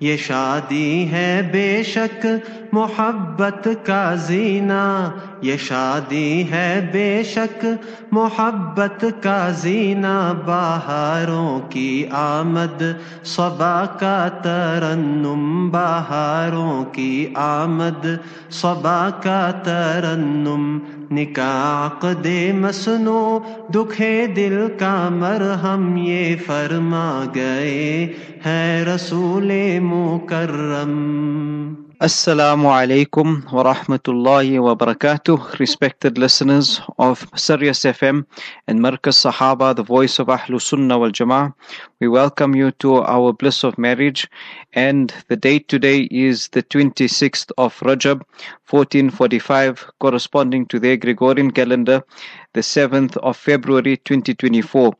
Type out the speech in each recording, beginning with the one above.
یہ شادی ہے بے شک محبت کا زینہ یہ شادی ہے بے شک محبت کا زینہ بہاروں کی آمد صبا کا ترنم بہاروں کی آمد صبا کا ترنم نکاح عقد مسنو دکھے دل کا مرہم یہ فرما گئے ہے رسول مکرم۔ Assalamu alaikum wa rahmatullahi wa barakatuh. Respected listeners of Sirius FM and Markaz Sahaba, the voice of Ahlus Sunnah wal Jama'ah. We welcome you to our bliss of marriage. And the date today is the 26th of Rajab, 1445, corresponding to the Gregorian calendar, the 7th of February 2024.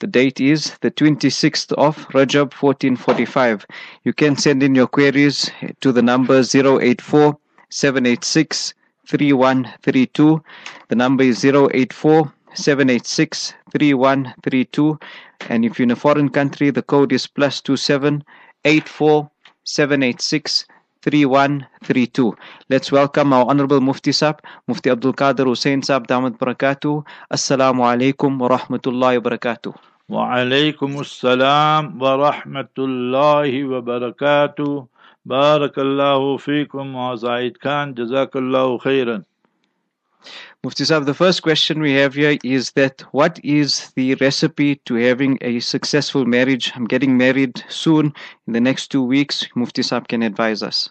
The date is the 26th of Rajab 1445. You can send in your queries to the number 084 786 3132. The number is 084 786 3132. And if you're in a foreign country, the code is plus 27 84 786 3132. Let's welcome our Honorable Mufti Sab, Mufti Abdul Qadir Hussein Sab, Damat Barakatuh. Assalamu alaikum wa rahmatullahi wa barakatuh. Wa alaikum assalam wa rahmatullahi wa barakatuh. Barakallahu feekum wa Zaid Khan. Jazakallahu khairan. Mufti Sahib, the first question we have here is that what is the recipe to having a successful marriage? I'm getting married soon in the next two weeks. Mufti Sahib can advise us.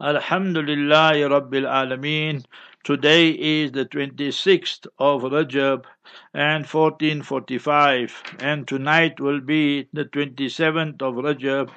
Alhamdulillah Rabbil Alameen. Today is the 26th of Rajab and 1445 and tonight will be the 27th of Rajab.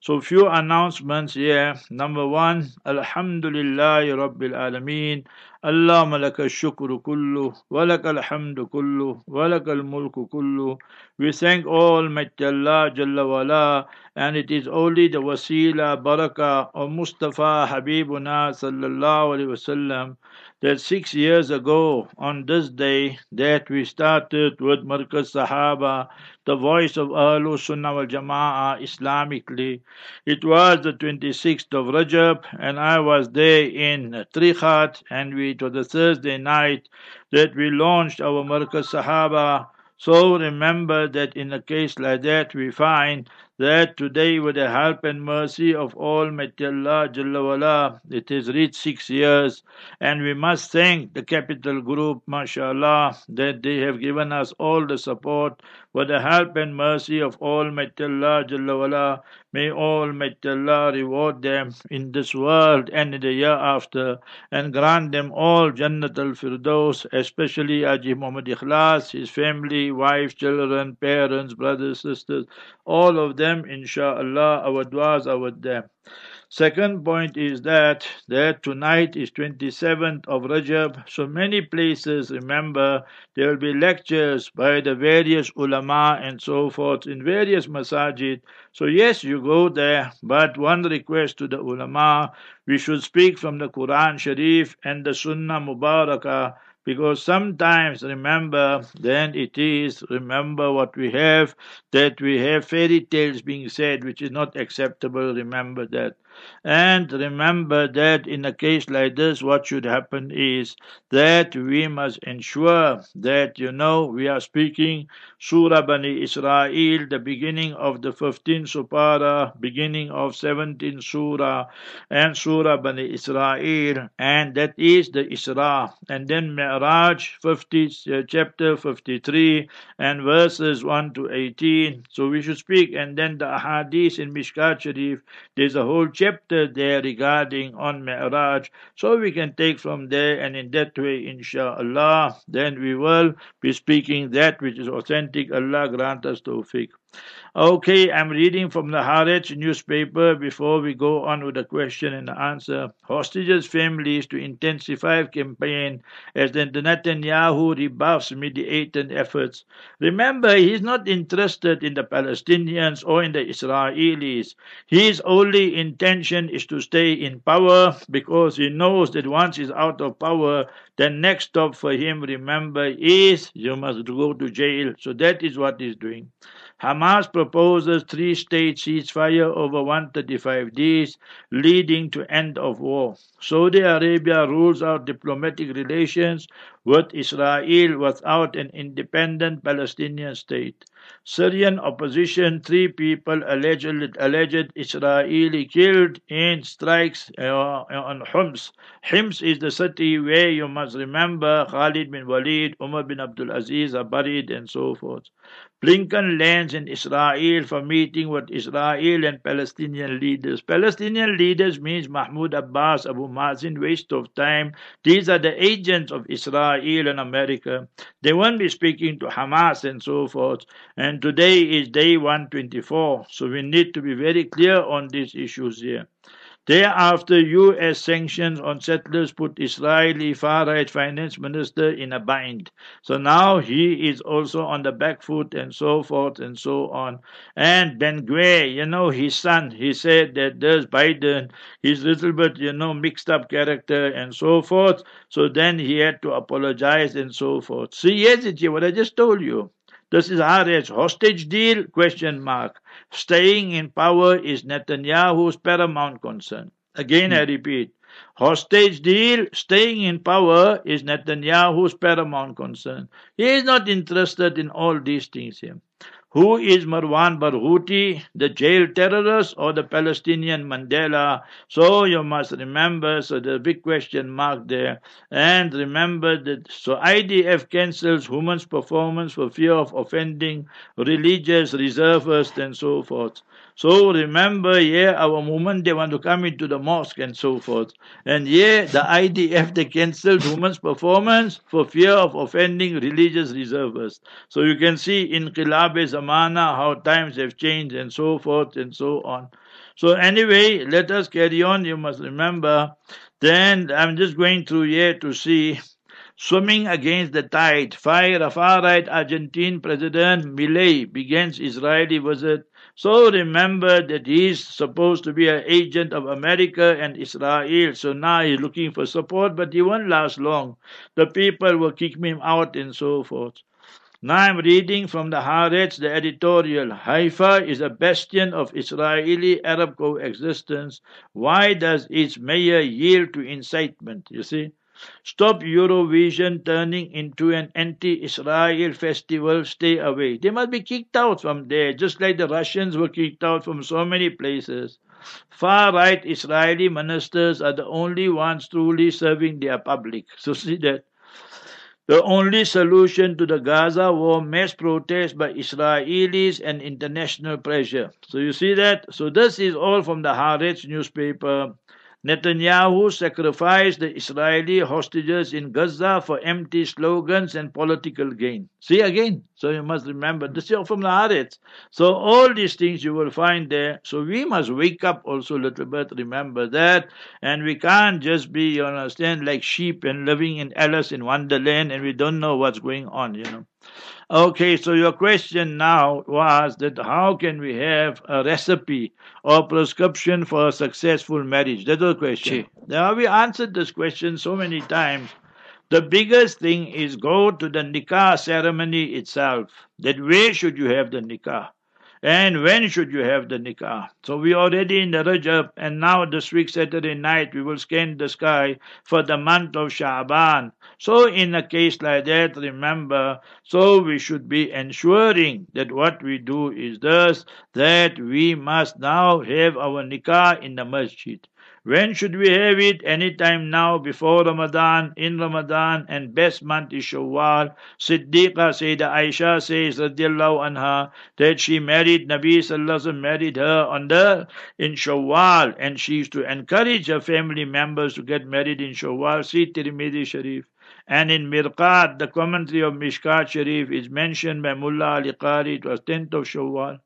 So few announcements here. Number one, Alhamdulillah Rabbil Alameen. اللهم لك الشكر كله ولك الحمد كله ولك الملك كله We thank Almighty Allah Jalla wala, and it is only the wasila barakah of Mustafa Habibuna sallallahu alaihi wasallam that six years ago on this day that we started with Markaz Sahaba, the voice of Ahlul Sunnah wal Jama'ah Islamically. It was the 26th of Rajab and I was there in Trikhat and we, it was the Thursday night that we launched our Markaz Sahaba. So remember that in a case like that we find that today with the help and mercy of Almighty Allah Jalla it has reached six years and we must thank the Capital Group, mashallah, that they have given us all the support with the help and mercy of Almighty Allah Jalla. May Almighty Allah reward them in this world and in the year after and grant them all Jannat al-Firdaus, especially Aji Muhammad Ikhlas, his family, wife, children, parents, brothers, sisters, all of them, inshallah, our du'as are with them. Second point is that that tonight is 27th of Rajab. So many places, remember, there will be lectures by the various ulama and so forth in various masajid. So yes, you go there, but one request to the ulama, we should speak from the Quran Sharif and the Sunnah Mubarakah because sometimes remember then it is remember what we have that we have fairy tales being said which is not acceptable remember that And remember that in a case like this, what should happen is that we must ensure that, you know, we are speaking Surah Bani Israel, the beginning of the 15th Surah, beginning of 17th Surah, and Surah Bani Israel, and that is the Isra. And then Mi'raj, 50, uh, chapter 53, and verses 1 to 18. So we should speak, and then the Ahadith in Mishkat Sharif, there's a whole chapter there regarding on Mi'raj. So we can take from there, and in that way, inshallah, then we will be speaking that which is authentic Allah grant us tawfiq. Okay, I'm reading from the Haaretz newspaper before we go on with the question and answer. Hostages families to intensify campaign as the Netanyahu rebuffs mediated efforts. Remember, he's not interested in the Palestinians or in the Israelis. His only intention is to stay in power because he knows that once he's out of power, the next stop for him, remember, is you must go to jail. So that is what he's doing. Hamas proposes three-state ceasefire over 135 days, leading to end of war. Saudi Arabia rules out diplomatic relations with Israel without an independent Palestinian state. Syrian opposition, three people alleged, alleged Israeli killed in strikes uh, on Homs. Homs is the city where you must remember Khalid bin Walid, Umar bin Abdul Aziz are buried and so forth. Blinken lands in Israel for meeting with Israel and Palestinian leaders. Palestinian leaders means Mahmoud Abbas, Abu Mazen, waste of time. These are the agents of Israel and America. They won't be speaking to Hamas and so forth. And today is day 124. So we need to be very clear on these issues here. Thereafter, U.S. sanctions on settlers put Israeli far-right finance minister in a bind. So now he is also on the back foot and so forth and so on. And Ben Gvir, you know, his son, he said that there's Biden, he's a little bit, you know, mixed up character and so forth. So then he had to apologize and so forth. See, yes, it's what I just told you. This is Haaretz hostage deal? Question mark. Staying in power is Netanyahu's paramount concern. Again, hmm. I repeat. Hostage deal, staying in power is Netanyahu's paramount concern. He is not interested in all these things here. Who is Marwan Barghouti, the jail terrorist or the Palestinian Mandela? So you must remember, so the big question mark there. And remember that, so IDF cancels women's performance for fear of offending religious reservists and so forth. So remember, yeah, our women, they want to come into the mosque and so forth. And yeah, the IDF, they cancelled women's performance for fear of offending religious reservists. So you can see in Qilab Zamana how times have changed and so forth and so on. So anyway, let us carry on. You must remember. Then I'm just going through here to see swimming against the tide. Fire, far-right Argentine President Milei begins Israeli visit so remember that he is supposed to be an agent of America and Israel. So now he's looking for support, but he won't last long. The people will kick him out and so forth. Now I'm reading from the Haaretz, the editorial. Haifa is a bastion of Israeli Arab coexistence. Why does its mayor yield to incitement? You see? Stop Eurovision turning into an anti-Israel festival. Stay away. They must be kicked out from there, just like the Russians were kicked out from so many places. Far-right Israeli ministers are the only ones truly serving their public. So see that. The only solution to the Gaza war, mass protest by Israelis and international pressure. So you see that? So this is all from the Haaretz newspaper. Netanyahu sacrificed the Israeli hostages in Gaza for empty slogans and political gain. See again. So you must remember this is from the Haaretz. So all these things you will find there. So we must wake up also a little bit, remember that. And we can't just be, you understand, like sheep and living in Alice in Wonderland and we don't know what's going on, you know. Okay, so your question now was that how can we have a recipe or prescription for a successful marriage? That's the question. Now we answered this question so many times. The biggest thing is go to the nikah ceremony itself. That where should you have the nikah? And when should you have the nikah? So we are already in the Rajab, and now this week Saturday night we will scan the sky for the month of Sha'ban. So in a case like that, remember, so we should be ensuring that what we do is this, that we must now have our nikah in the masjid. When should we have it? Anytime now, before Ramadan, in Ramadan, and best month is Shawwal. Siddiqa Sayyidah Aisha says, radiallahu anha, that she married, Nabi sallallahu married her on the, in Shawwal, and she used to encourage her family members to get married in Shawwal. See Tirmidhi Sharif. And in Mirqat, the commentary of Mishkat Sharif is mentioned by Mullah Ali Qari, it was 10th of Shawwal.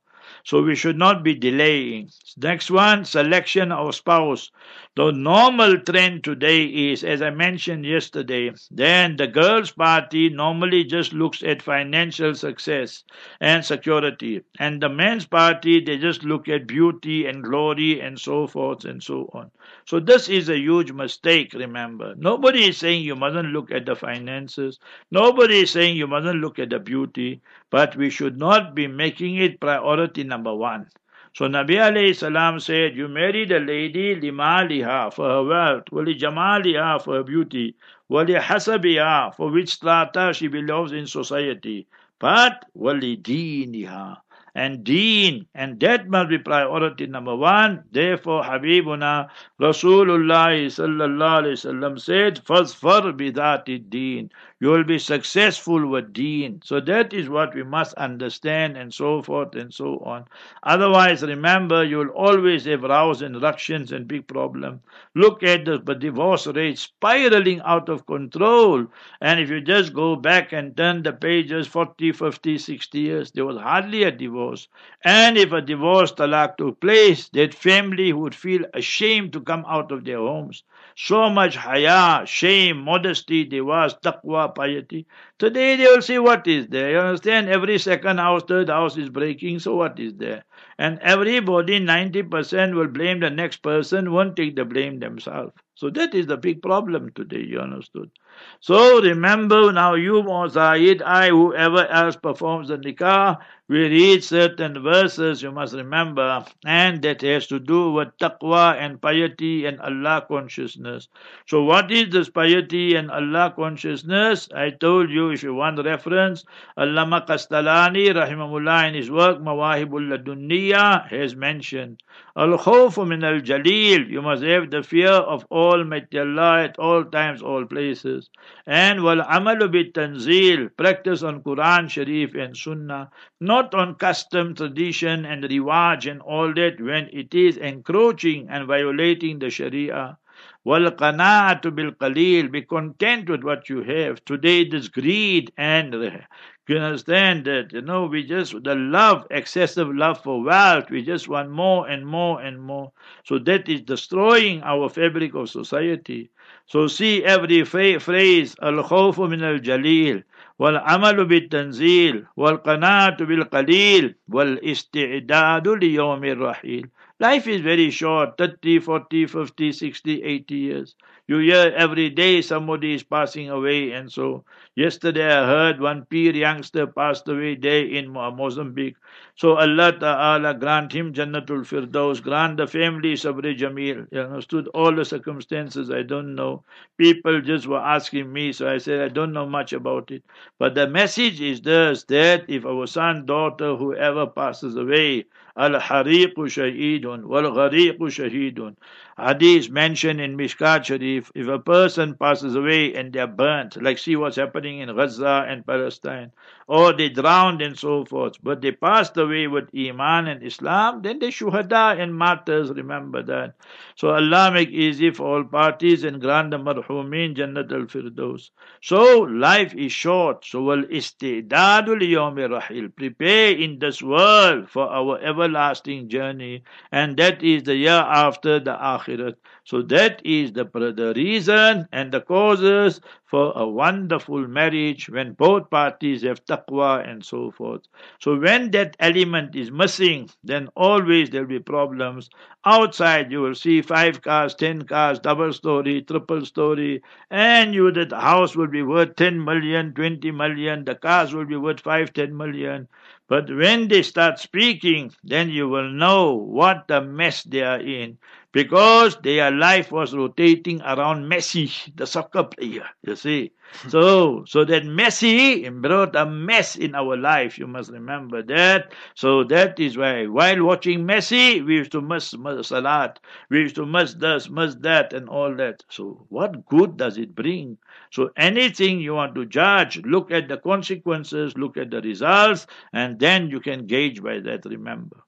So we should not be delaying. Next one, selection of spouse. The normal trend today is, as I mentioned yesterday, then the girl's party normally just looks at financial success and security. And the men's party, they just look at beauty and glory and so forth and so on. So this is a huge mistake, remember. Nobody is saying you mustn't look at the finances. Nobody is saying you mustn't look at the beauty. But we should not be making it priority number one. So Nabi alayhi salam said, you married a lady limaliha for her wealth, wali jamaliha for her beauty, wali hasabiha for which strata she belongs in society, but wali diniha and deen, and that must be priority number one. Therefore, Habibuna Rasulullah sallallahu alaihi wasallam said, "Fasfar bidati deen." You will be successful with deen. So that is what we must understand, and so forth and so on. Otherwise, remember, you will always have rows and ructions and big problem. Look at the divorce rate spiraling out of control. And if you just go back and turn the pages 40, 50, 60 years, there was hardly a divorce. And if a divorce talak took place, that family would feel ashamed to come out of their homes. So much haya, shame, modesty there was, taqwa, piety. Today they will see what is there. You understand? Every second house, third house is breaking, so what is there? And everybody, 90% will blame the next person, won't take the blame themselves. So that is the big problem today, you understood? So remember now you, Mozaid, I, whoever else performs the nikah, we read certain verses, you must remember, and that has to do with taqwa and piety and Allah consciousness. So what is this piety and Allah consciousness? I told you, if you want reference, Allama Kastalani, rahimahullah, in his work, Mawahibul Ladunniya, has mentioned, Al-Khawfu min al-Jalil, you must have the fear of Almighty Allah at all times, all places. And wal-amalu bit-tanzil, practice on Quran, Sharif and Sunnah, not on custom, tradition and riwaj and all that when it is encroaching and violating the Sharia. وَالْقَنَاعَةُ بِالْقَلِيلِ Be content with what you have. Today this greed and you understand that? You know, we just, the love, excessive love for wealth, we just want more and more and more. So that is destroying our fabric of society. So see every phrase, al-khawfu min al-jalil, wal-amalu bit-tanzil, wal-qanatu bil-qalil, wal-isti'dadu li-yawmi rahil Life is very short 30, 40, 50, 60, 80 years. You hear every day somebody is passing away, and so yesterday I heard one peer youngster passed away there in Mozambique. So Allah Ta'ala grant him Jannatul Firdaus, grant the family Sabri Jamil. You understood all the circumstances, I don't know. People just were asking me, so I said I don't know much about it. But the message is this that if our son, daughter, whoever passes away, الحريق شهيد والغريق شهيد Hadith mentioned in Mishkat Sharif, if a person passes away and they're burnt, like see what's happening in Gaza and Palestine, or they drowned and so forth, but they passed away with Iman and Islam, then they shuhada and martyrs, remember that. So Allah make easy for all parties and grant the marhumin Jannat al-Firdaus. So life is short, so wal istidadu liyawmi rahil. Prepare in this world for our everlasting journey, and that is the year after the akhir akhirat. So that is the, the reason and the causes for a wonderful marriage when both parties have taqwa and so forth. So when that element is missing, then always there will be problems. Outside you will see five cars, ten cars, double story, triple story, and you that the house will be worth 10 million, 20 million, the cars will be worth five, ten million. But when they start speaking, then you will know what the mess they are in because their life was rotating around Messi, the soccer player, you see. so, so that Messi brought a mess in our life, you must remember that. So that is why, while watching Messi, we used to miss, miss Salat, we used to miss this, miss that, and all that. So, what good does it bring? So, anything you want to judge, look at the consequences, look at the results, and then you can gauge by that, remember.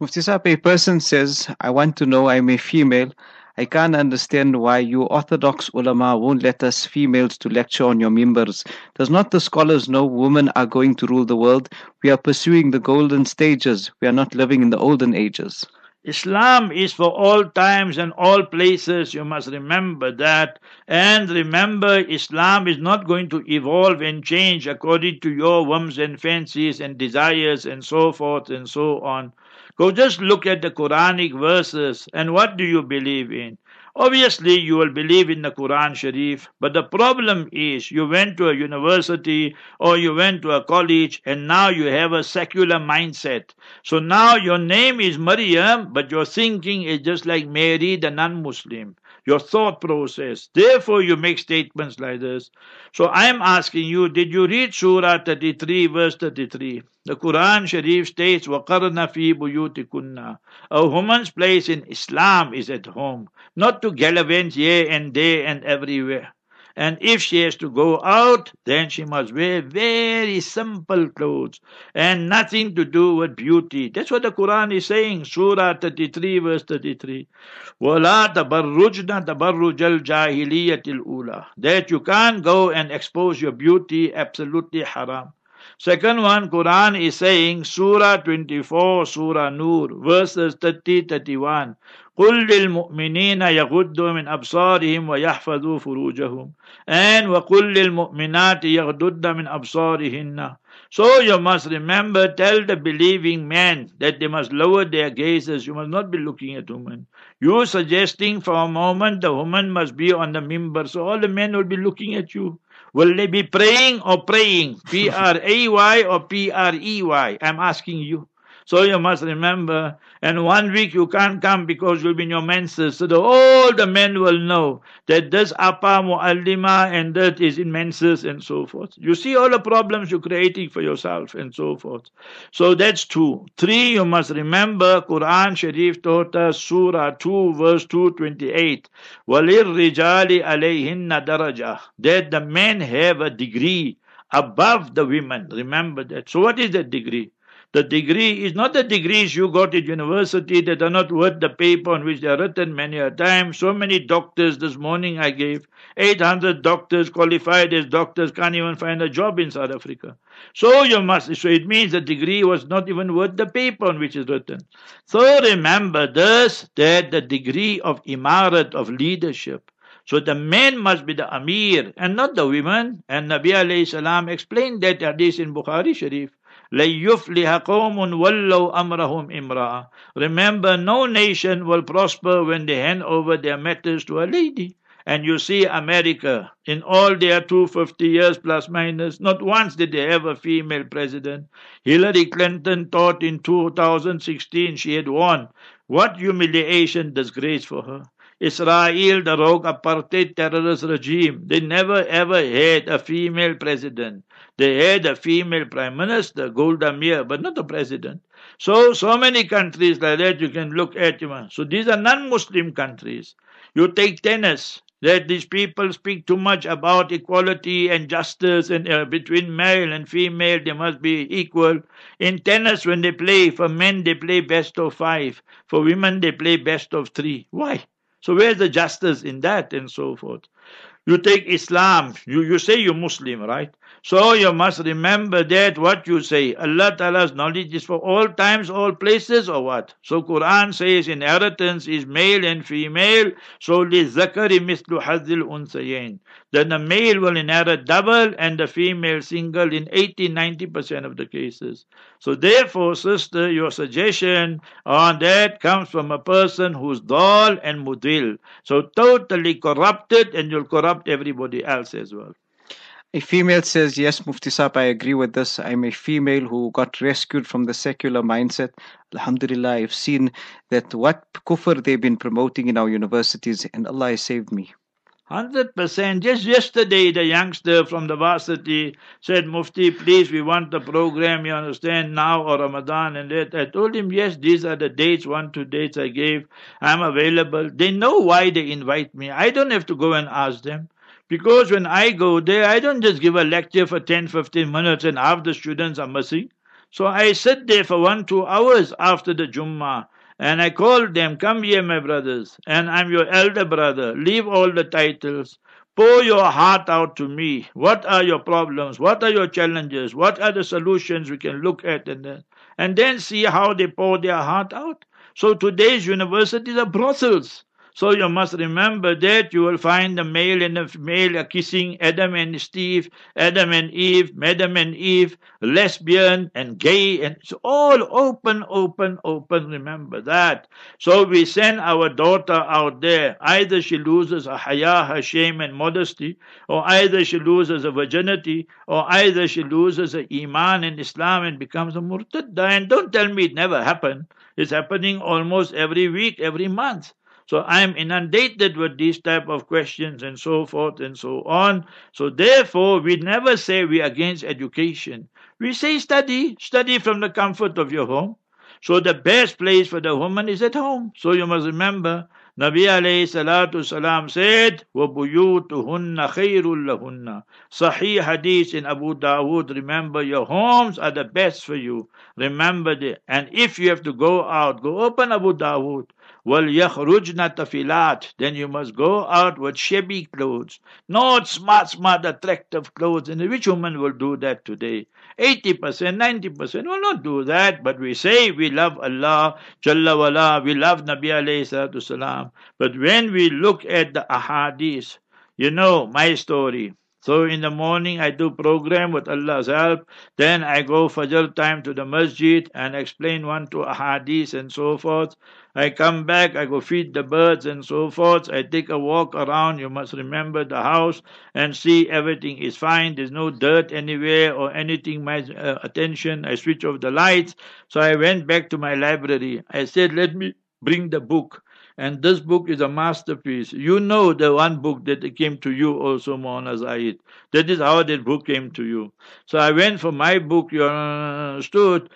Mufti a person says, I want to know I'm a female. I can't understand why you orthodox ulama won't let us females to lecture on your mimbars. Does not the scholars know women are going to rule the world? We are pursuing the golden stages. We are not living in the olden ages. Islam is for all times and all places. You must remember that. And remember, Islam is not going to evolve and change according to your whims and fancies and desires and so forth and so on. Go just look at the Quranic verses and what do you believe in? Obviously, you will believe in the Quran Sharif, but the problem is you went to a university or you went to a college and now you have a secular mindset. So now your name is Maryam, but your thinking is just like Mary, the non Muslim your thought process. Therefore, you make statements like this. So I am asking you, did you read Surah 33, verse 33? The Quran Sharif states, وَقَرْنَ فِي بُيُوتِكُنَّ A woman's place in Islam is at home, not to gallivant here and there and everywhere. And if she has to go out, then she must wear very simple clothes and nothing to do with beauty. That's what the Quran is saying, Surah 33, verse 33. وَلَا تَبَرُّجْنَ تَبَرُّجَ الْجَاهِلِيَّةِ الْأُولَى That you can't go and expose your beauty, absolutely haram. Second one, Quran is saying, Surah 24, Surah Nur, verses 30, 31. قل للمؤمنين يغضوا من أبصارهم ويحفظوا فروجهم and وقل للمؤمنات يغضضن من أبصارهن So you must remember, tell the believing men that they must lower their gazes. You must not be looking at women. You suggesting for a moment the woman must be on the mimbar, so all the men will be looking at you. Will they be praying or praying? P R A Y or P R E Y? I'm asking you. So you must remember, and one week you can't come because you'll be in your menses. So the, all the men will know that this Apa Muallima and that is in menses and so forth. You see all the problems you're creating for yourself and so forth. So that's two. Three, you must remember Quran Sharif taught us Surah 2 verse 228. وَلِلرِّجَالِ عَلَيْهِنَّ دَرَجَةً That the men have a degree above the women. Remember that. So what is that degree? The degree is not the degrees you got at university that are not worth the paper on which they are written many a time. So many doctors this morning I gave. 800 doctors qualified as doctors can't even find a job in South Africa. So you must, so it means the degree was not even worth the paper on which it's written. So remember this, that the degree of imarat, of leadership, so the men must be the Amir and not the women. And Nabi alayhi salam explained that hadith in Bukhari Sharif. لَيُفْلِحَ قَوْمٌ وَلَّوْا أَمْرَهُمْ إِمْرَأً Remember, no nation will prosper when they hand over their matters to a lady. And you see America, in all their 250 years plus minus, not once did they have a female president. Hillary Clinton thought in 2016 she had won. What humiliation, disgrace for her. Israel, the rogue apartheid terrorist regime, they never ever had a female president. They had a female prime minister, Golda Meir, but not a president. So, so many countries like that you can look at. So these are non-Muslim countries. You take tennis, that these people speak too much about equality and justice and uh, between male and female they must be equal. In tennis when they play for men they play best of five. For women they play best of three. Why? So where's the justice in that and so forth? You take islam. You, you say you're muslim right So you must remember that what you say, Allah Ta'ala's knowledge is for all times, all places, or what? So Quran says inheritance is male and female, so li zakari mislu hazil unsayin. Then the male will inherit double and the female single in 80-90% of the cases. So therefore, sister, your suggestion on that comes from a person who's dull and mudil. So totally corrupted and you'll corrupt everybody else as well. A female says, Yes, Mufti Saab, I agree with this. I'm a female who got rescued from the secular mindset. Alhamdulillah, I've seen that what kufr they've been promoting in our universities, and Allah has saved me. Hundred percent. Just yesterday, the youngster from the varsity said, Mufti, please, we want the program, you understand, now or Ramadan and that. I told him, yes, these are the dates, one, two dates I gave. I'm available. They know why they invite me. I don't have to go and ask them. Because when I go there, I don't just give a lecture for 10, 15 minutes and half the students are missing. So I sit there for one, two hours after the Jummah and I call them, come here, my brothers, and I'm your elder brother. Leave all the titles. Pour your heart out to me. What are your problems? What are your challenges? What are the solutions we can look at and then, and then see how they pour their heart out? So today's universities are brothels. So you must remember that you will find the male and the female kissing Adam and Steve, Adam and Eve, Madam and Eve, lesbian and gay, and it's all open, open, open. Remember that. So we send our daughter out there. Either she loses her haya, her shame and modesty, or either she loses her virginity, or either she loses her iman and Islam and becomes a murtadda. And don't tell me it never happened. It's happening almost every week, every month. So I am inundated with these type of questions and so forth and so on. So therefore, we never say we are against education. We say study, study from the comfort of your home. So the best place for the woman is at home. So you must remember, Nabi alayhi salatu salam said, وَبُيُوتُهُنَّ خَيْرٌ لَهُنَّ Sahih hadith in Abu Dawood, remember your homes are the best for you. Remember that. And if you have to go out, go open Abu Dawood. وَلْيَخْرُجْنَ تَفِلَاتٍ Then you must go out with shabby clothes, not smart, smart, attractive clothes. And which woman will do that today? 80%, 90% will not do that. But we say we love Allah, Jalla wala, we love Nabi alayhi salatu salam. But when we look at the ahadith, you know my story. So in the morning I do program with Allah's help. Then I go Fajr time to the masjid and explain one to ahadith and so forth. I come back, I go feed the birds and so forth. I take a walk around. You must remember the house and see everything is fine. There's no dirt anywhere or anything my uh, attention. I switch off the lights. So I went back to my library. I said, let me bring the book. And this book is a masterpiece. You know the one book that came to you also, Mohammad Zahid. That is how that book came to you. So I went for my book, you understood,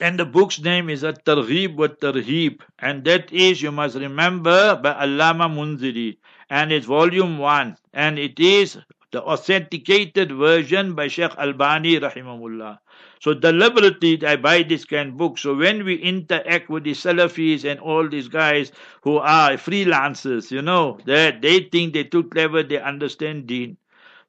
and the book's name is At Targhib wa Tarheeb. And that is, you must remember, by Allama Munziri. And it's volume one. And it is the authenticated version by Sheikh Albani, rahimahullah. So deliberately I buy this kind of book. So when we interact with the Salafis and all these guys who are freelancers, you know, that they think they're too clever, they understand deen.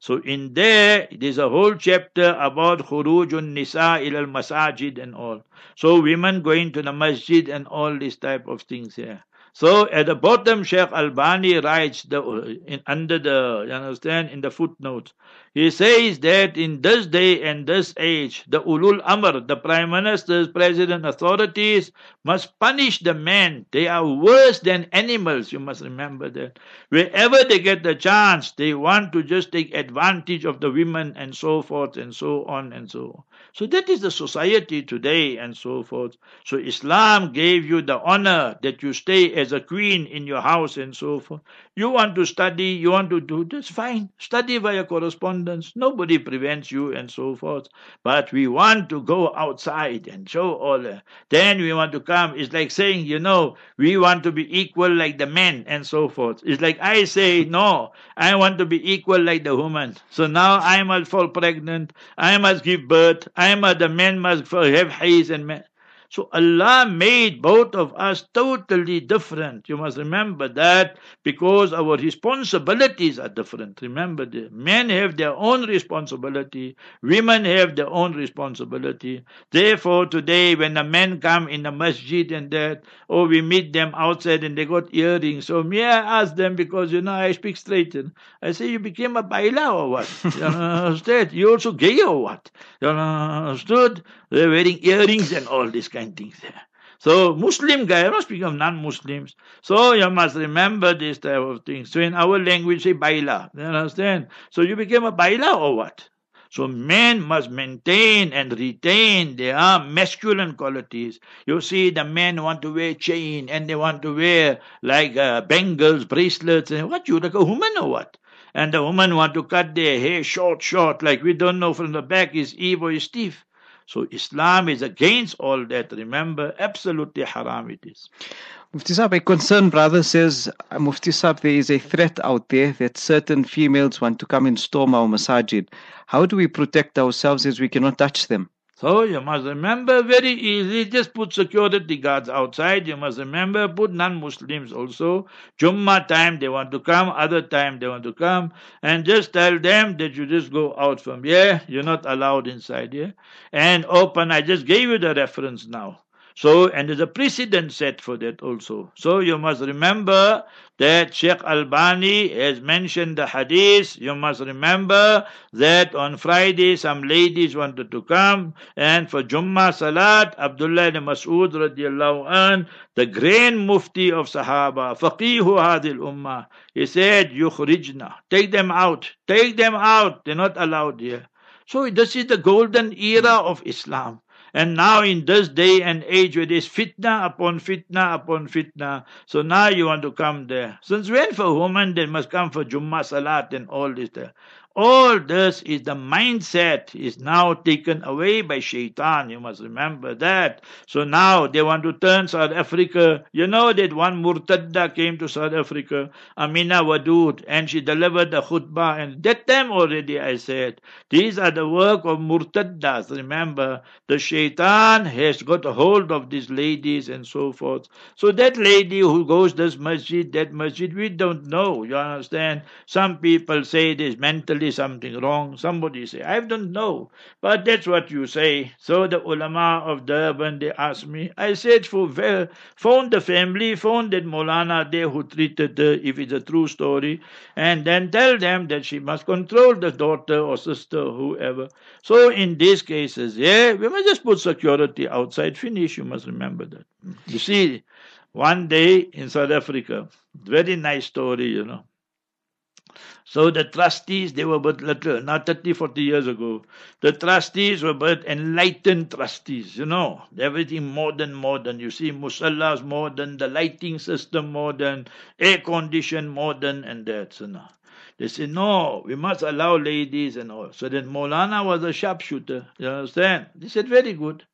So in there, there's a whole chapter about khurujun nisa ilal masajid and all. So women going to the masjid and all these type of things here. So at the bottom, Sheikh Albani writes the, in, under the, you understand, in the footnotes. He says that in this day and this age, the ulul amr, the prime ministers, president, authorities must punish the men. They are worse than animals. You must remember that. Wherever they get the chance, they want to just take advantage of the women and so forth and so on and so on. So that is the society today and so forth. So Islam gave you the honor that you stay as a queen in your house and so forth. You want to study, you want to do, this, fine. Study via correspondence. Nobody prevents you and so forth. But we want to go outside and show all that. Then we want to come. It's like saying, you know, we want to be equal like the men and so forth. It's like I say, no, I want to be equal like the woman. So now I must fall pregnant. I must give birth. I the men must have haze and men. So Allah made both of us totally different. You must remember that because our responsibilities are different. Remember, the men have their own responsibility, women have their own responsibility. Therefore, today when the men come in the masjid and that, or we meet them outside and they got earrings, so me I ask them because you know I speak straight. And I say, you became a baila or what? you understand? You also gay or what? You understood? They're wearing earrings and all these kind of things there. So Muslim guy, I'm not speaking of non-Muslims. So you must remember this type of thing. So in our language, say baila. You understand? So you became a baila or what? So men must maintain and retain their masculine qualities. You see, the men want to wear chain and they want to wear like uh, bangles, bracelets, and what you like a woman or what? And the woman want to cut their hair short, short, like we don't know from the back is Eve or is Steve. So Islam is against all that. Remember, absolutely haram it is. Mufti Saab, a concerned brother says, uh, Mufti Saab, there is a threat out there that certain females want to come and storm our masajid. How do we protect ourselves as we cannot touch them? So you must remember very easy, just put security guards outside. You must remember, put non-Muslims also. Jummah time they want to come, other time they want to come, and just tell them that you just go out from here. You're not allowed inside here. And open, I just gave you the reference now. So, and there's a precedent set for that also. So you must remember that Sheikh Albani has mentioned the hadith. You must remember that on Friday some ladies wanted to come and for Jummah Salat, Abdullah ibn Mas'ud radiallahu an, the grand mufti of Sahaba, faqihu hadil ummah, he said, yukhrijna, take them out, take them out, they're not allowed here. So this is the golden era of Islam. And now in this day and age where there's fitna upon fitna upon fitna, so now you want to come there. Since when for women they must come for Jummah Salat and all this there. All this is the mindset is now taken away by shaitan. You must remember that. So now they want to turn South Africa. You know that one murtadda came to South Africa, Amina Wadud, and she delivered the khutbah. And that time already I said, these are the work of murtaddas. Remember, the shaitan has got a hold of these ladies and so forth. So that lady who goes this masjid, that masjid, we don't know. You understand? Some people say it is mentally something wrong. Somebody say, I don't know. But that's what you say. So the ulama of Durban, they asked me. I said, for well, phone the family, phone that Molana there who treated her, if it's a true story, and then tell them that she must control the daughter or sister, whoever. So in these cases, yeah, we must just put security outside. Finish. You must remember that. You see, one day in South Africa, very nice story, you know. So the trustees, they were but little, not 30, 40 years ago. The trustees were but enlightened trustees, you know. Everything modern, modern. You see, musallas modern, the lighting system modern, air condition modern, and that, you know. They said, no, we must allow ladies and all. So then Molana was a sharpshooter, you understand? They said, very good.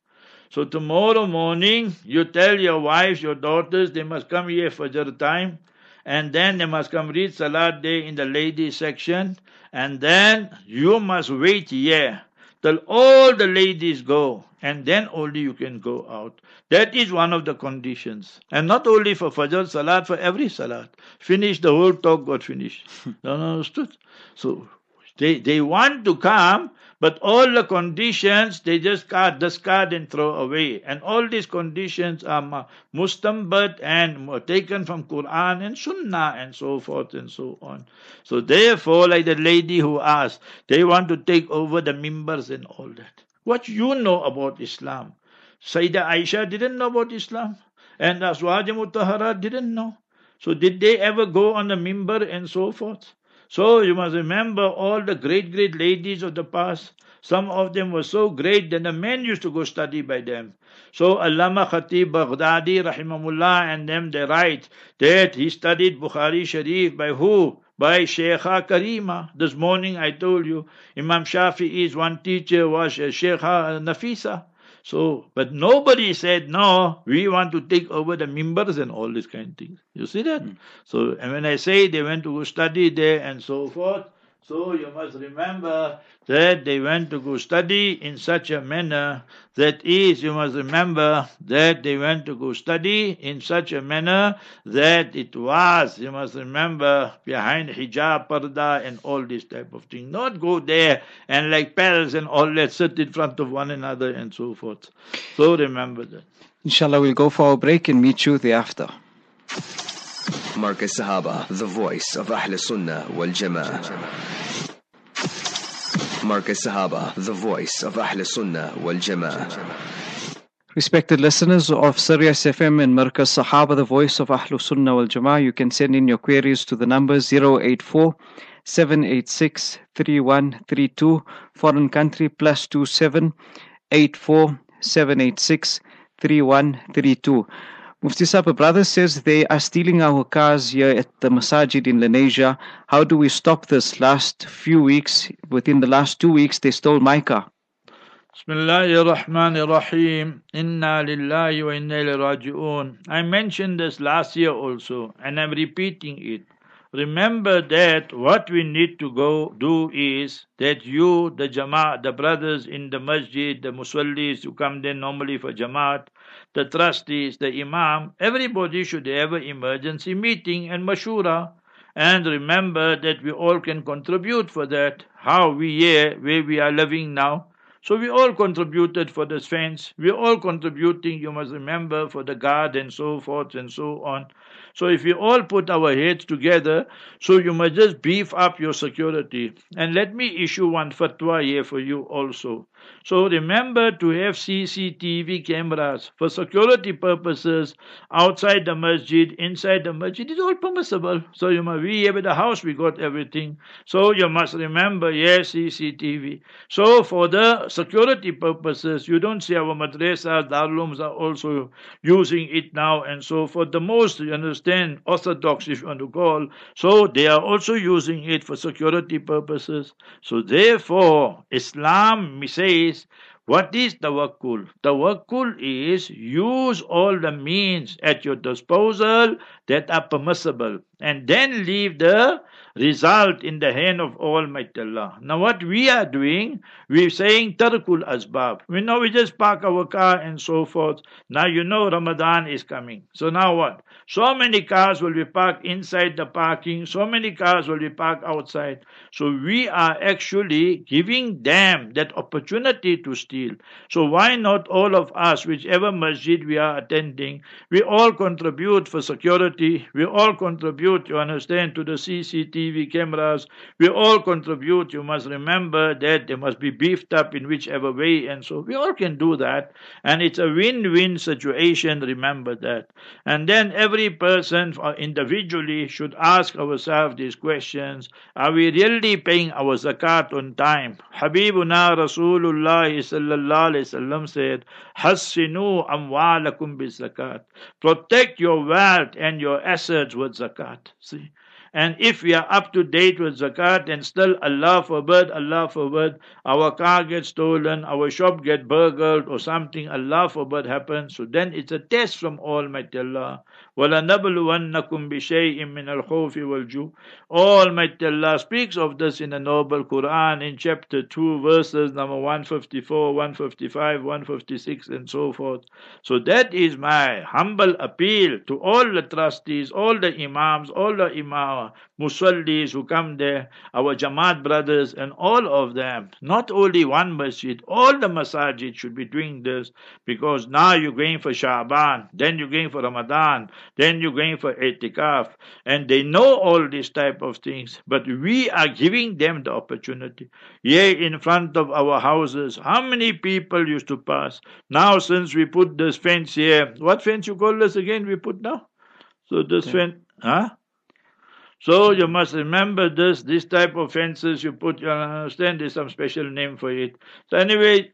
So tomorrow morning, you tell your wives, your daughters, they must come here for their time and then they must come read Salat Day in the ladies section, and then you must wait here till all the ladies go, and then only you can go out. That is one of the conditions. And not only for Fajr Salat, for every Salat. Finish, the whole talk got finished. understood? So they, they want to come, but all the conditions, they just card, discard and throw away. And all these conditions are mustambat and taken from Quran and Sunnah and so forth and so on. So therefore, like the lady who asked, they want to take over the mimbars and all that. What you know about Islam? Sayyidah Aisha didn't know about Islam. And Aswaj Mutahara didn't know. So did they ever go on the mimbar and so forth? So you must remember all the great, great ladies of the past. Some of them were so great that the men used to go study by them. So Allama Khatib Baghdadi, rahimahullah, and them they write that he studied Bukhari Sharif by who? By Sheikha Karima. This morning I told you Imam Shafi'i's one teacher was Sheikha Nafisa. So, but nobody said, no, we want to take over the mimbars and all these kind of things. You see that? Mm. So, and when I say they went to study there and so forth, So you must remember that they went to go study in such a manner. That is, you must remember that they went to go study in such a manner that it was, you must remember, behind hijab, parda, and all this type of thing. Not go there and like parents and all that sit in front of one another and so forth. So remember that. Inshallah, we'll go for a break and meet you thereafter. Markaz Sahaba, the voice of Ahl Sunnah wal Jama'ah. Markaz Sahaba, the voice of Ahl Sunnah wal Jama'ah. Respected listeners of Sirius FM and Markaz Sahaba, the voice of Ahlul Sunnah wal Jama'ah, you can send in your queries to the number 084 786 3132, foreign country plus 27 84 786 3132. Mufti Sahib, brother says they are stealing our cars here at the Masajid in Lenasia. How do we stop this? Last few weeks, within the last two weeks, they stole my car. Bismillahir Rahmanir Rahim. Inna inna raji'un. I mentioned this last year also, and I'm repeating it. Remember that what we need to go do is that you, the Jamaat, the brothers in the masjid, the musallis who come there normally for Jamaat, the trustees, the imam, everybody should have an emergency meeting and mashura. And remember that we all can contribute for that. How we here, where we are living now. So we all contributed for the fence. We're all contributing, you must remember, for the guard and so forth and so on. So if we all put our heads together, so you must just beef up your security. And let me issue one fatwa here for you also. So remember to have CCTV cameras for security purposes outside the masjid, inside the masjid. It's all permissible. So you must we have at the house we got everything. So you must remember, yes, CCTV. So for the security purposes, you don't see our madrasas, darulums are also using it now and so for the most you understand orthodox if you want to call. So they are also using it for security purposes. So therefore Islam says please what is tawakkul? Tawakkul is use all the means at your disposal that are permissible and then leave the result in the hand of Almighty Allah. Now what we are doing, we're saying tarkul asbab. We know we just park our car and so forth. Now you know Ramadan is coming. So now what? So many cars will be parked inside the parking, so many cars will be parked outside. So we are actually giving them that opportunity to steal. So why not all of us, whichever masjid we are attending, we all contribute for security, we all contribute, you understand, to the CCTV cameras, we all contribute, you must remember that they must be beefed up in whichever way, and so we all can do that. And it's a win-win situation, remember that. And then every person uh, individually should ask ourselves these questions. Are we really paying our zakat on time? Habibuna Rasulullah wasallam said, Hassinu amwalakum bi zakat. Protect your wealth and your assets with zakat. See? And if we are up to date with zakat and still Allah forbid, Allah forbid, our car gets stolen, our shop get burgled or something, Allah forbid happens, so then it's a test from Almighty Allah. وَلَنَبْلُوَنَّكُمْ بِشَيْءٍ مِّنَ الْخَوْفِ وَالْجُوعِ Almighty Allah speaks of this in the Noble Quran in chapter 2 verses number 154, 155, 156 and so forth. So that is my humble appeal to all the trustees, all the imams, all the imams, musallis who come there, our Jamaat brothers and all of them. Not only one masjid, all the masajid should be doing this because now you're going for Sha'ban, then you're going for Ramadan, then you're going for itikaf, and they know all these type of things, but we are giving them the opportunity. Here in front of our houses, how many people used to pass? Now since we put this fence here, what fence you call this again we put now? So this fence, huh? So you must remember this, this type of fences you put, uh, you understand there's some special name for it. So anyway,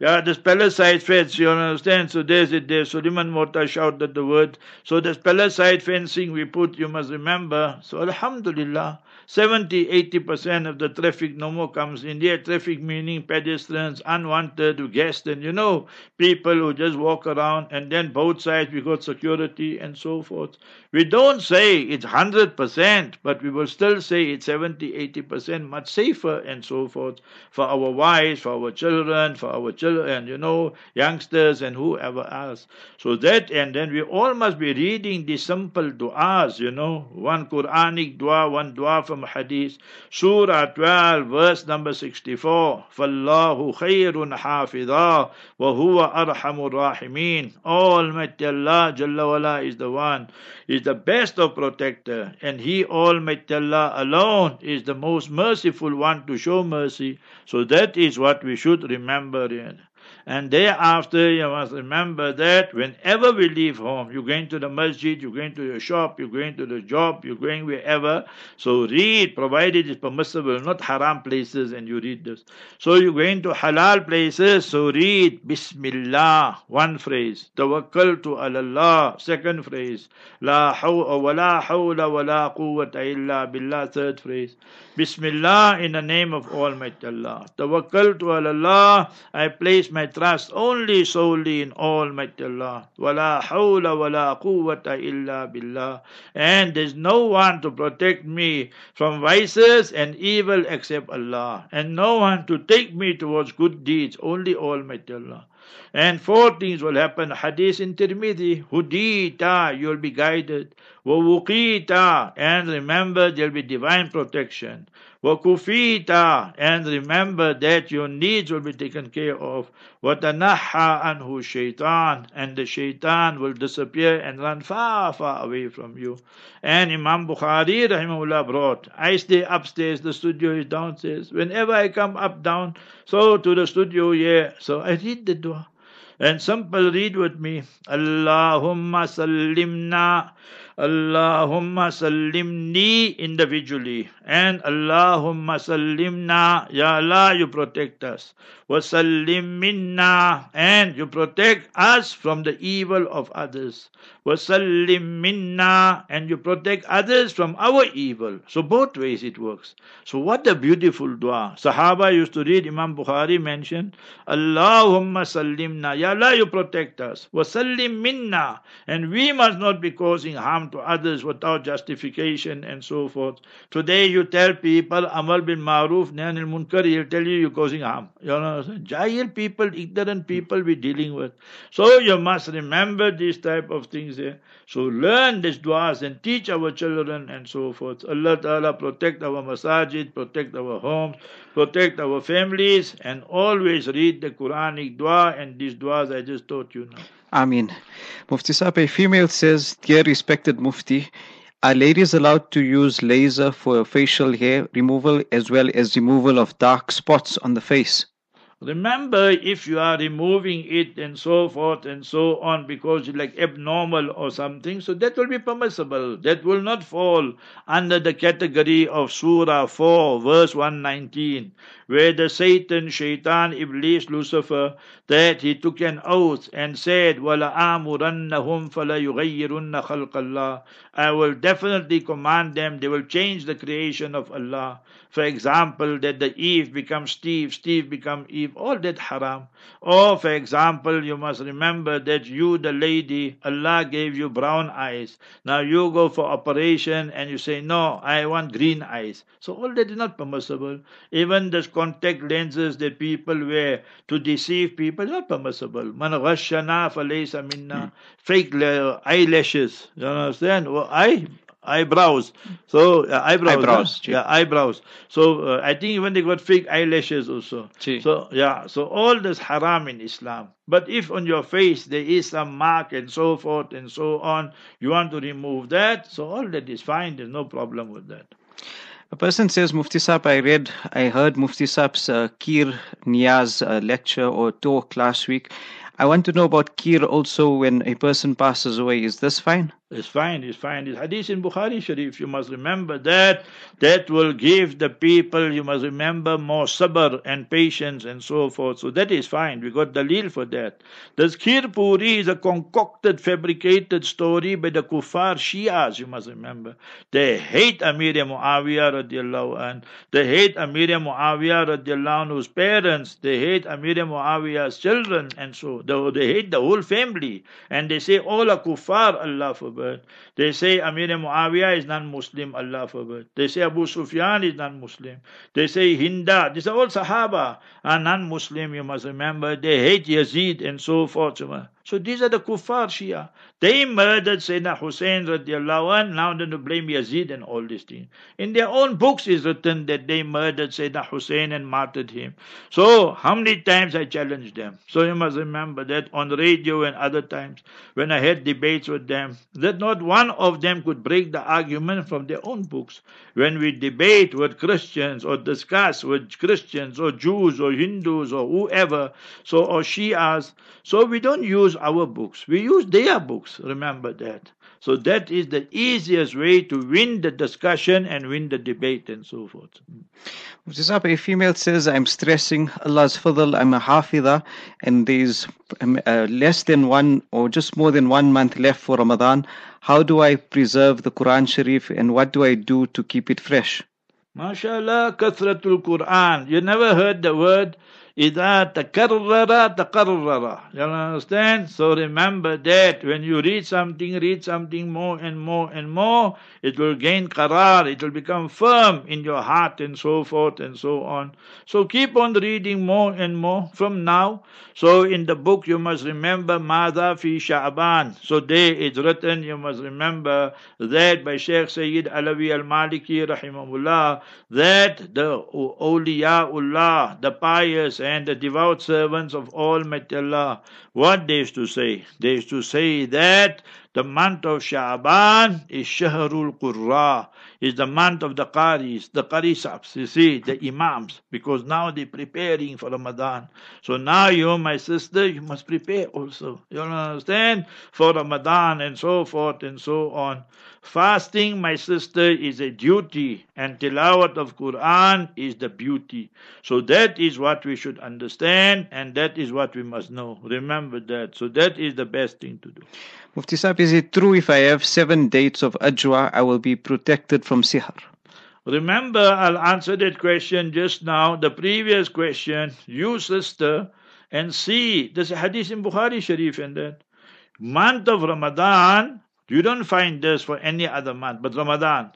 Yeah, the speller-side fence, you understand? So there's it there. Suleiman Morta shouted the word. So the speller-side fencing we put, you must remember. So Alhamdulillah, 70 80% of the traffic no more comes in here. Traffic meaning pedestrians, unwanted guests, and you know, people who just walk around, and then both sides we got security and so forth. We don't say it's 100%, but we will still say it's 70 80% much safer and so forth for our wives, for our children, for our children, you know, youngsters and whoever else. So that, and then we all must be reading the simple du'as, you know, one Quranic dua, one dua from Hadith, Surah 12, verse number 64. فَاللَّهُ خَيْرٌ حَافِظًا وَهُوَ أَرْحَمُ الرَّاحِمِينَ Almighty Allah Jalla wala is the one, is the best of protector, and He Almighty Allah alone is the most merciful one to show mercy. So that is what we should remember. And thereafter, you must remember that whenever we leave home, you're going to the masjid, you're going to your shop, you're going to the job, you're going wherever. So read, provided it's permissible, not haram places, and you read this. So you're going to halal places, so read Bismillah, one phrase. Tawakkal to Allah, second phrase. La hawla wa la hawla wa la quwwata illa billah, third phrase. Bismillah in the name of Almighty Allah. Tawakkal to Allah. I place my trust only solely in Almighty Allah. Wala hawla wala quwwata illa billah. And there's no one to protect me from vices and evil except Allah. And no one to take me towards good deeds, only Almighty Allah. And four things will happen. Hadith in Tirmidhi, Hudita, you'll be guided. Wawukita, and remember there'll be divine protection. Wakufita, and remember that your needs will be taken care of. Watanaha anhu shaitan, and the shaitan will disappear and run far, far away from you. And Imam Bukhari, rahimahullah, brought, I stay upstairs, the studio is downstairs. Whenever I come up, down, so to the studio, yeah, so I read the dua. And simple read with me. Allahumma sallimna. Allahumma sallimni individually. And Allahumma sallimna. Ya Allah, you protect us. Wasallim minna. And you protect us from the evil of others. Wasallim minna. And you protect others from our evil. So both ways it works. So what a beautiful dua. Sahaba used to read, Imam Bukhari mentioned, Allahumma sallimna. Ya Allah, you protect us. Wasallim minna. And we must not be causing harm to others without justification and so forth. Today you tell people, Amal bin Maruf, Nahan al Munkar, he'll tell you you're causing harm. You know, Jahil people, ignorant people we're dealing with. So you must remember these type of things here. So learn these du'as and teach our children and so forth. Allah Ta'ala protect our masajid, protect our homes, protect our families, and always read the Quranic dua and these du'as I just taught you now. Ameen. Mufti Saab, a female says, Dear respected Mufti, are ladies allowed to use laser for facial hair removal as well as removal of dark spots on the face? Remember, if you are removing it and so forth and so on because you're like abnormal or something, so that will be permissible. That will not fall under the category of Surah 4, verse 119, where the Satan, Shaitan, Iblis, Lucifer, that he took an oath and said, وَلَآمُرَنَّهُمْ فَلَيُغَيِّرُنَّ خَلْقَ اللَّهِ I will definitely command them, they will change the creation of Allah. For example, that the Eve becomes Steve, Steve become Eve, all that haram. Or for example, you must remember that you, the lady, Allah gave you brown eyes. Now you go for operation and you say, no, I want green eyes. So all that is not permissible. Even the contact lenses that people wear to deceive people not permissible. Man ghashana falaysa minna. Fake eyelashes. You understand? Well, I eyebrows. So uh, eyebrows, Eyebrows, huh? yeah, eyebrows. So uh, I think even they got fake eyelashes also. Gee. So yeah, so all this haram in Islam. But if on your face there is some mark and so forth and so on, you want to remove that, so all that is fine. There's no problem with that. A person says, Mufti Saab, I read, I heard Mufti Saab's uh, Kir Niyaz uh, lecture or talk last week. I want to know about Kir also when a person passes away. Is this fine? It's fine, it's fine. It's hadith in Bukhari Sharif. You must remember that. That will give the people, you must remember, more sabr and patience and so forth. So that is fine. We got dalil for that. The Khir Puri is a concocted, fabricated story by the kuffar Shias, you must remember. They hate Amir Muawiyah radiallahu anh. They hate Amir Muawiyah radiallahu anhu's parents. They hate Amir Muawiyah's children and so. They, they hate the whole family. And they say all are kuffar, Allah forbid forbid. They say Amir Muawiyah is non-Muslim, Allah forbid. They say Abu Sufyan is non-Muslim. They say Hinda. These are all Sahaba are non-Muslim, you must remember. They hate Yazid and so forth. So these are the kuffar Shia. They murdered Sayyidina Hussein radiallahu anh, now they blame Yazid and all these things. In their own books is written that they murdered Sayyidina Hussein and martyred him. So how many times I challenged them? So you must remember that on radio and other times when I had debates with them, that not one of them could break the argument from their own books. When we debate with Christians or discuss with Christians or Jews or Hindus or whoever, so or Shias, so we don't use our books. We use their books. Remember that. So that is the easiest way to win the discussion and win the debate and so forth. Mufti a female says, I'm stressing Allah's fadl, I'm a hafida, and there's um, uh, less than one or just more than one month left for Ramadan. How do I preserve the Quran Sharif and what do I do to keep it fresh? MashaAllah, kathratul Quran. You never heard the word إذا تكرر تقرر. You understand? So remember that when you read something, read something more and more and more, it will gain qarar, it will become firm in your heart and so forth and so on. So keep on reading more and more from now. So in the book you must remember Madha fi Sha'ban. So there it's written, you must remember that by Sheikh Sayyid Alawi al-Maliki rahimahullah, that the awliyaullah, the pious and the devout servants of Almighty Allah, what they used to say? They used to say that the month of Sha'ban is Shahrul Qurra, is the month of the Qaris, the Qarisabs, you see, the Imams, because now they're preparing for Ramadan. So now you, my sister, you must prepare also. You understand? For Ramadan and so forth and so on. Fasting, my sister, is a duty, and tilawat of Quran is the beauty. So that is what we should understand, and that is what we must know. Remember that. So that is the best thing to do. Mufti Saab, is it true if I have seven dates of ajwa, I will be protected from sihr? Remember, I'll answer that question just now. The previous question, you sister, and see, there's a hadith in Bukhari Sharif in that. Month of Ramadan, you don't find this for any other month, but Ramadan.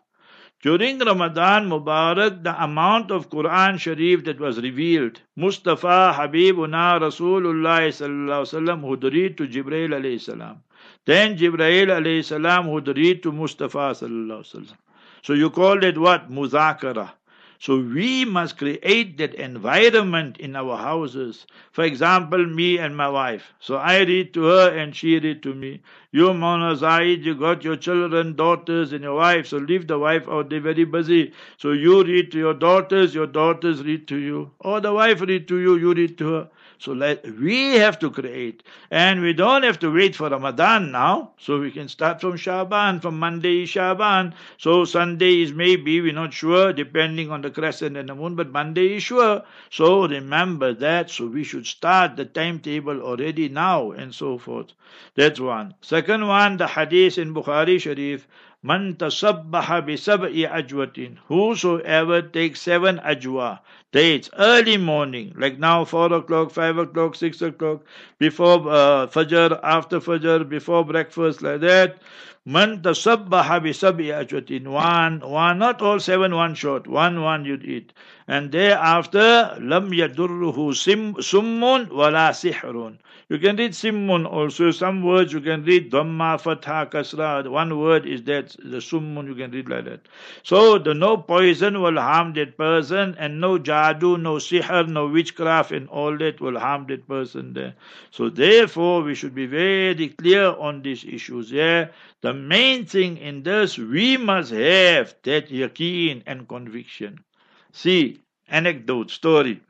During Ramadan Mubarak, the amount of Quran Sharif that was revealed, Mustafa Habibuna Rasulullah sallallahu alaihi wasallam to Jibreel alayhi salam. Then Jibreel alayhi salam would read to Mustafa sallallahu alaihi. So you call it what? Muzakara. So we must create that environment in our houses. For example, me and my wife. So I read to her and she read to me. You, Mona Zaid, you got your children, daughters, and your wife. So leave the wife out. They're very busy. So you read to your daughters, your daughters read to you. Or the wife read to you, you read to her. So let, we have to create. And we don't have to wait for Ramadan now. So we can start from Shaban, from Monday is Shaban. So Sunday is maybe, we're not sure, depending on the crescent and the moon, but Monday is sure. So remember that. So we should start the timetable already now and so forth. That's one. Second one, the hadith in Bukhari Sharif. Man tasabbaha bi sab'i ajwatin. Whosoever takes seven ajwa, dates, early morning, like now, 4 o'clock, 5 o'clock, 6 o'clock, before uh, Fajr, after Fajr, before breakfast, like that. Man tasabbaha bi sab'i ajwatin. One, one, not all seven, one short. One, one you'd eat. And thereafter, lam yadurruhu summun wala sihrun. You can read simmun also. Some words you can read dhamma, fatha, kasra. One word is that, the summun you can read like that. So the no poison will harm that person and no jadu, no sihr, no witchcraft and all that will harm that person there. So therefore we should be very clear on these issues. Yeah. The main thing in this, we must have that yakin and conviction. See, anecdote, story.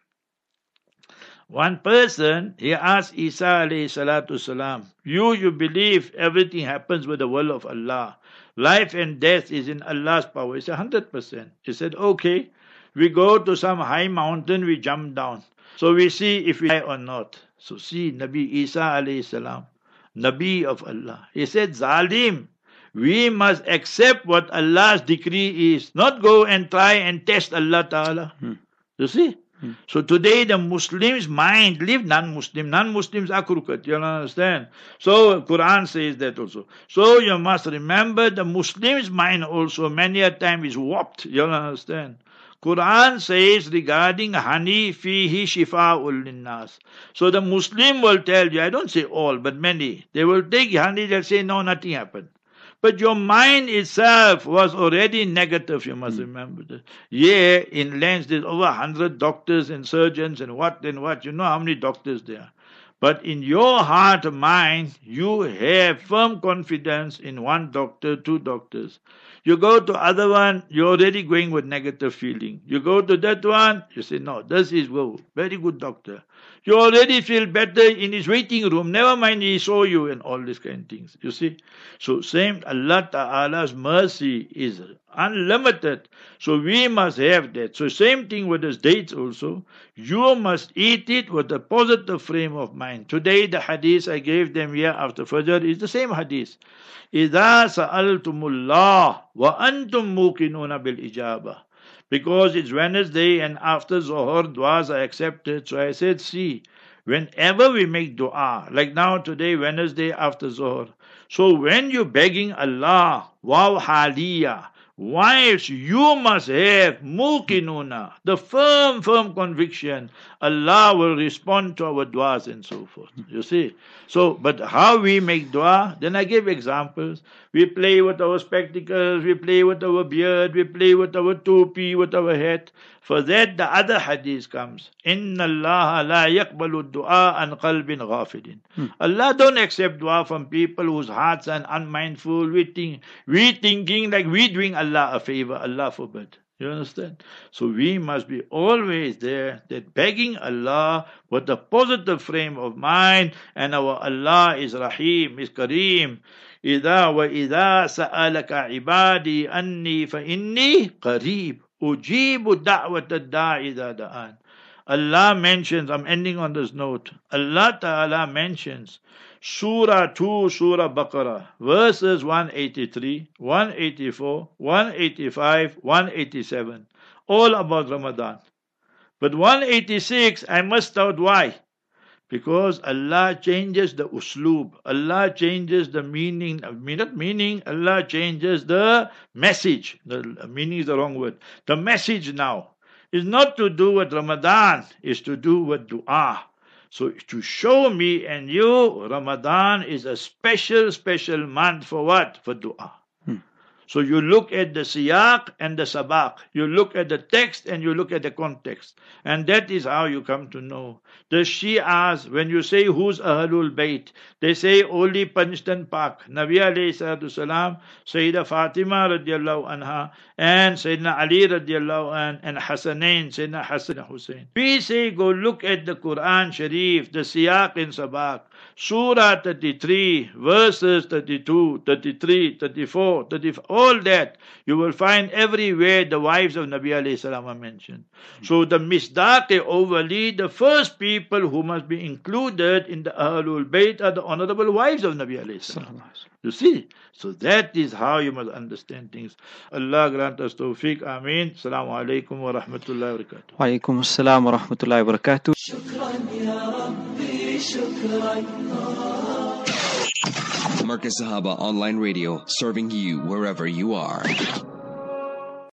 One person, he asked Isa alayhi salatu salam, you, you believe everything happens with the will of Allah. Life and death is in Allah's power. He said, 100%. He said, okay, we go to some high mountain, we jump down. So we see if we die or not. So see, Nabi Isa alayhi salam, Nabi of Allah. He said, Zalim, we must accept what Allah's decree is, not go and try and test Allah Ta'ala. Hmm. You see? Hmm. So today the Muslims' mind leave non-Muslim. Non-Muslims are crooked. You understand? So Quran says that also. So you must remember the Muslims' mind also many a time is warped. You understand? Quran says regarding honey fihi shifa'ul linnas. So the Muslim will tell you, I don't say all, but many. They will take honey, they'll say, no, nothing happened. But your mind itself was already negative, you must mm. remember this. Yeah, in Lens there's over 100 doctors and surgeons and what and what. You know how many doctors there are. But in your heart mind, you have firm confidence in one doctor, two doctors. You go to other one, you're already going with negative feeling. You go to that one, you say, no, this is well, very good doctor. You already feel better in his waiting room. Never mind he saw you and all these kind of things. You see? So same Allah Ta'ala's mercy is unlimited. So we must have that. So same thing with the dates also. You must eat it with a positive frame of mind. Today the hadith I gave them here after Fajr is the same hadith. إِذَا سَأَلْتُمُ اللَّهِ وَأَنْتُمْ مُوقِنُونَ بِالْإِجَابَةِ because it's Wednesday and after Zohar du'as are accepted. So I said, see, whenever we make dua, like now today, Wednesday after Zohar. So when you're begging Allah, wow haliyah, Wives, you must have mukinuna, the firm, firm conviction. Allah will respond to our du'as and so forth. You see? So, but how we make dua, then I give examples. We play with our spectacles, we play with our beard, we play with our topi, with our hat. For that, the other hadith comes. Inna Allah la yakbalu dua an qalbin ghafilin. Hmm. Allah don't accept dua from people whose hearts are unmindful. We think, we thinking like we doing Allah a favor. Allah forbid. You understand? So we must be always there, that begging Allah with a positive frame of mind, and our Allah is Rahim, is Kareem. إذا وإذا سألك عبادي أني فإني قريب Ujibu da'an. Allah mentions, I'm ending on this note, Allah Ta'ala mentions Surah 2, Surah Baqarah, verses 183, 184, 185, 187, all about Ramadan. But 186, I must out why. Because Allah changes the uslub, Allah changes the meaning, uh, not meaning, Allah changes the message. The uh, meaning is the wrong word. The message now is not to do with Ramadan, is to do with dua. So to show me and you, Ramadan is a special, special month for what? For dua. So you look at the siyak and the sabak. You look at the text and you look at the context. And that is how you come to know. The Shias, when you say who's Ahlul Bayt, they say only Panjtan Pak. Nabi alayhi salam, Sayyida Fatima radiallahu anha, and Sayyidina Ali radiallahu an, and Hassanain, Sayyidina Hassan Hussein. We say go look at the Quran Sharif, the siyak and sabak. Surah 33, verses 32, 33, 34, 35, all that, you will find everywhere the wives of Nabi alayhi salam are mentioned. So the misdaqi overly, the first people who must be included in the Ahlul Bayt are the honorable wives of Nabi alayhi salam. You see? So that is how you must understand things. Allah grant us tawfiq. Ameen. Assalamu alaikum wa rahmatullahi wa barakatuh. Wa alaikum assalam wa rahmatullahi wa barakatuh. Markaz Sahaba Online Radio, serving you wherever you are.